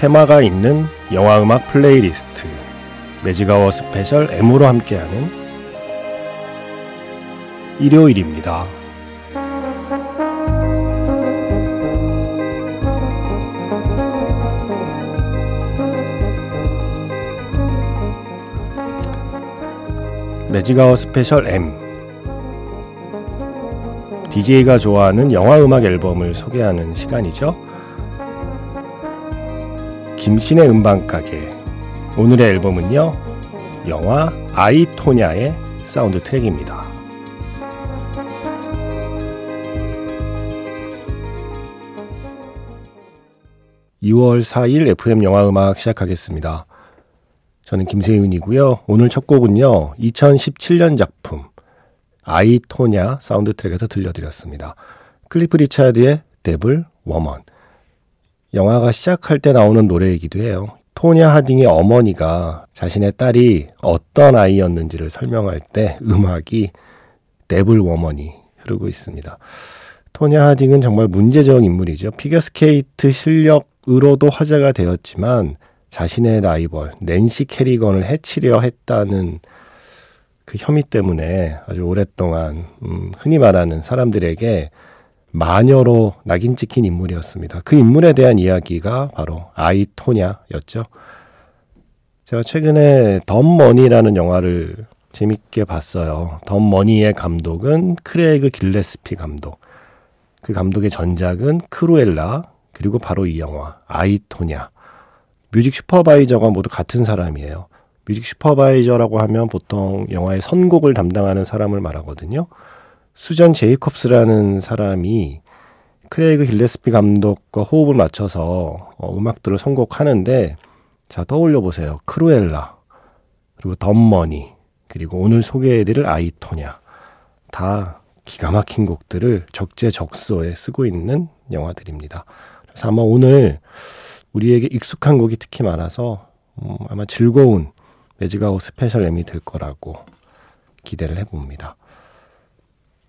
테마가 있는 영화 음악 플레이리스트 매직아워 스페셜 M으로 함께하는 일요일입니다. 매직아워 스페셜 M DJ가 좋아하는 영화 음악 앨범을 소개하는 시간이죠. 김신의 음반가게 오늘의 앨범은요 영화 아이토냐의 사운드 트랙입니다. 2월 4일 FM 영화 음악 시작하겠습니다. 저는 김세윤이고요. 오늘 첫 곡은요. 2017년 작품 아이토냐 사운드 트랙에서 들려드렸습니다. 클리프 리차드의 Devil Woman 영화가 시작할 때 나오는 노래이기도 해요. 토냐 하딩의 어머니가 자신의 딸이 어떤 아이였는지를 설명할 때 음악이 Devil Woman이 흐르고 있습니다. 토냐 하딩은 정말 문제적 인물이죠. 피겨스케이트 실력으로도 화제가 되었지만 자신의 라이벌 낸시 캐리건을 해치려 했다는 그 혐의 때문에 아주 오랫동안 음, 흔히 말하는 사람들에게 마녀로 낙인 찍힌 인물이었습니다. 그 인물에 대한 이야기가 바로 아이토냐였죠. 제가 최근에 덤머니라는 영화를 재밌게 봤어요. 덤머니의 감독은 크레이그 길레스피 감독. 그 감독의 전작은 크루엘라, 그리고 바로 이 영화, 아이토냐. music supervisor가 모두 같은 사람이에요. music supervisor라고 하면 보통 영화의 선곡을 담당하는 사람을 말하거든요. 수전 제이콥스라는 사람이 크레이그 길레스피 감독과 호흡을 맞춰서 어, 음악들을 선곡하는데 자 떠올려 보세요. 크루엘라 그리고 덤머니 그리고 오늘 소개해드릴 아이토냐 다 기가 막힌 곡들을 적재적소에 쓰고 있는 영화들입니다. 그래서 아마 오늘 우리에게 익숙한 곡이 특히 많아서 음, 아마 즐거운 매직아워 스페셜 M이 될 거라고 기대를 해봅니다.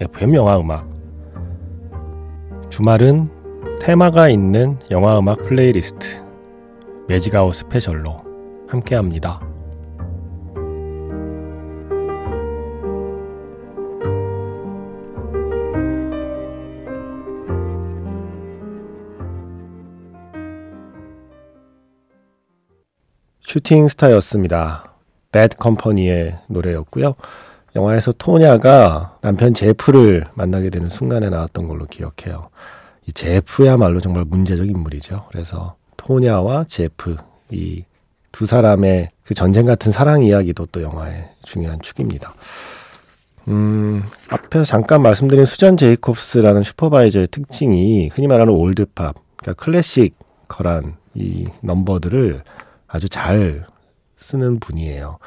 FM 영화 음악 주말은 테마가 있는 영화 음악 플레이리스트 매직아워 스페셜로 함께 합니다. Shooting Star였습니다. 배드 컴퍼니의 노래였고요. 영화에서 토냐가 남편 제프를 만나게 되는 순간에 나왔던 걸로 기억해요. 이 제프야말로 정말 문제적 인물이죠. 그래서 토냐와 제프 이 두 사람의 그 전쟁 같은 사랑 이야기도 또 영화의 중요한 축입니다. 음, 앞에서 잠깐 말씀드린 수전 제이콥스라는 슈퍼바이저의 특징이 흔히 말하는 old pop, 그러니까 classical한 이 넘버들을 아주 잘 쓰는 분이에요.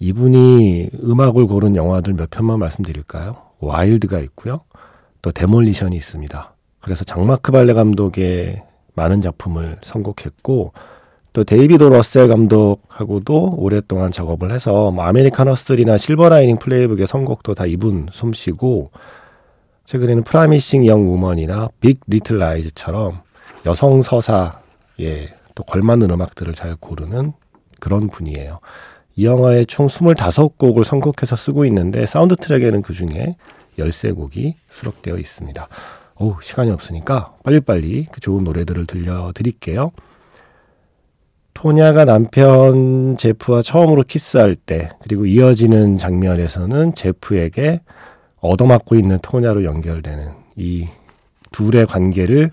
이분이 음악을 고른 영화들 몇 편만 말씀드릴까요? Wild가 있고요. 또 Demolition이 있습니다. 그래서 장마크 발레 감독의 많은 작품을 선곡했고 또 데이비드 러셀 감독하고도 오랫동안 작업을 해서 뭐 American Hustle이나 Silver Linings Playbook의 선곡도 다 이분 솜씨고 최근에는 Promising Young Woman이나 Big Little Lies처럼 여성 서사에 또 걸맞는 음악들을 잘 고르는 그런 분이에요. 이 영화에 총 25곡을 선곡해서 쓰고 있는데 사운드 트랙에는 그 중에 13곡이 수록되어 있습니다. 오, 시간이 없으니까 빨리빨리 그 좋은 노래들을 들려드릴게요. 토냐가 남편 제프와 처음으로 키스할 때 그리고 이어지는 장면에서는 제프에게 얻어맞고 있는 토냐로 연결되는 이 둘의 관계를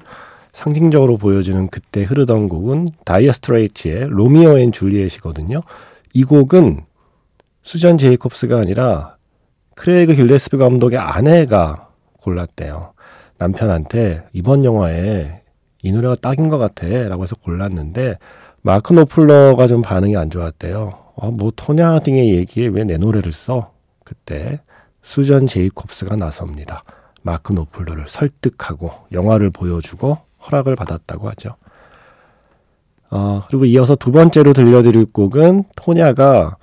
상징적으로 보여주는 그때 흐르던 곡은 다이어 스트레이츠의 Romeo and Juliet이거든요. 이 곡은 수전 제이콥스가 아니라 크레이그 길레스비 감독의 아내가 골랐대요. 남편한테 이번 영화에 이 노래가 딱인 것 같아 라고 해서 골랐는데 마크 노플러가 좀 반응이 안 좋았대요. 어, 뭐 토냐 하딩 얘기에 왜 내 노래를 써? 그때 수전 제이콥스가 나섭니다. 마크 노플러를 설득하고 영화를 보여주고 허락을 받았다고 하죠. 어, 그리고 이어서 두 번째로 들려드릴 곡은 토냐가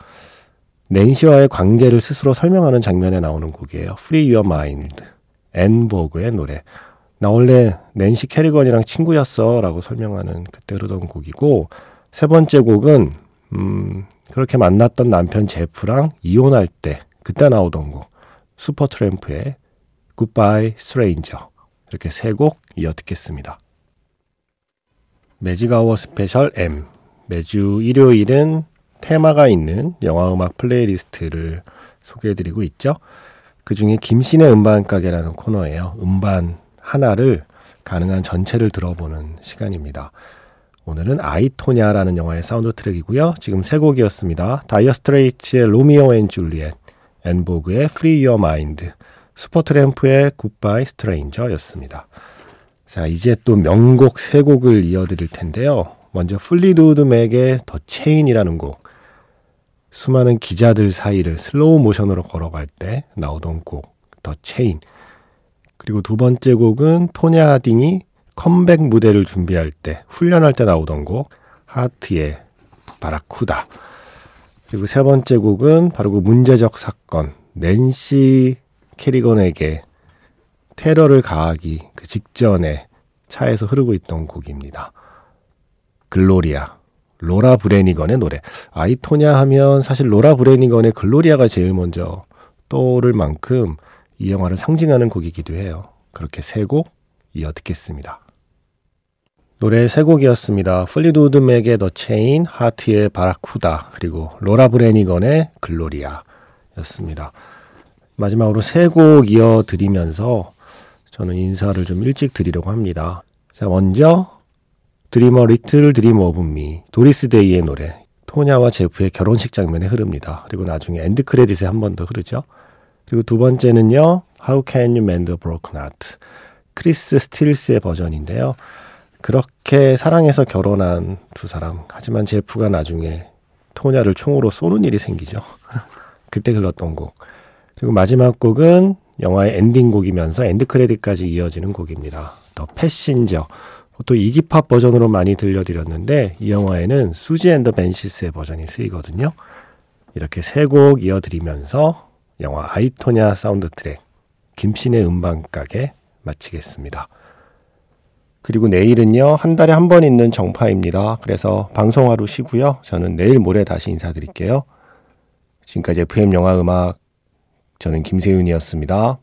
낸시와의 관계를 스스로 설명하는 장면에 나오는 곡이에요. Free Your Mind. 엔보그의 노래. 나 원래 낸시 캐리건이랑 친구였어 라고 설명하는 그때 흐르던 곡이고 세 번째 곡은 음, 그렇게 만났던 남편 제프랑 이혼할 때 그때 나오던 곡 슈퍼트램프의 Goodbye Stranger 이렇게 세 곡 이어 듣겠습니다. 매직아워 스페셜 M 매주 일요일은 테마가 있는 영화음악 playlist를 소개해드리고 있죠. 그 중에 김씨네 음반가게라는 코너예요. 음반 하나를 가능한 전체를 들어보는 시간입니다. 오늘은 I, Tonya라는 영화의 사운드 트랙이고요. 지금 세 곡이었습니다. 다이어 스트레이츠의 Romeo and Juliet, 엔보그의 Free Your Mind, 슈퍼트램프의 Goodbye Stranger였습니다. 자, 이제 또 명곡 세 곡을 이어드릴 텐데요. 먼저 플리트우드 맥의 The Chain이라는 곡. 수많은 기자들 사이를 슬로우 모션으로 걸어갈 때 나오던 곡, The Chain. 그리고 두 번째 곡은 토냐 하딩이 컴백 무대를 준비할 때, 훈련할 때 나오던 곡, 하트의 바라쿠다. 그리고 세 번째 곡은 바로 그 문제적 사건, 낸시 캐리건에게 테러를 가하기 그 직전에 차에서 흐르고 있던 곡입니다. 글로리아. 로라 브레니건의 노래. I, Tonya 하면 사실 로라 브레니건의 Gloria가 제일 먼저 떠오를 만큼 이 영화를 상징하는 곡이기도 해요. 그렇게 세 곡 이어 듣겠습니다. 노래 세 곡이었습니다. 플리트우드 맥의 The Chain, 하트의 바라쿠다, 그리고 로라 브레니건의 Gloria였습니다. 마지막으로 세 곡 이어 드리면서 저는 인사를 좀 일찍 드리려고 합니다. 자, 먼저 Dream a Little Dream of Me 도리스 데이의 노래 토냐와 제프의 결혼식 장면에 흐릅니다. 그리고 나중에 end credit에 한 번 더 흐르죠. 그리고 두 번째는요. How Can You Mend a Broken Heart 크리스 스틸스의 버전인데요. 그렇게 사랑해서 결혼한 두 사람 하지만 제프가 나중에 토냐를 총으로 쏘는 일이 생기죠. 그때 흘렀던 곡. 그리고 마지막 곡은 영화의 엔딩곡이면서 end credit까지 이어지는 곡입니다. The Passenger. 또 이기팝 버전으로 많이 들려드렸는데 이 영화에는 수지 앤 더 밴시스의 버전이 쓰이거든요. 이렇게 세 곡 이어드리면서 영화 아이토냐 사운드 트랙 김신의 음반가게 마치겠습니다. 그리고 내일은요 한 달에 한 번 있는 정파입니다. 그래서 방송 하루 쉬고요. 저는 내일 모레 다시 인사드릴게요. 지금까지 FM 영화 음악 저는 김세윤이었습니다.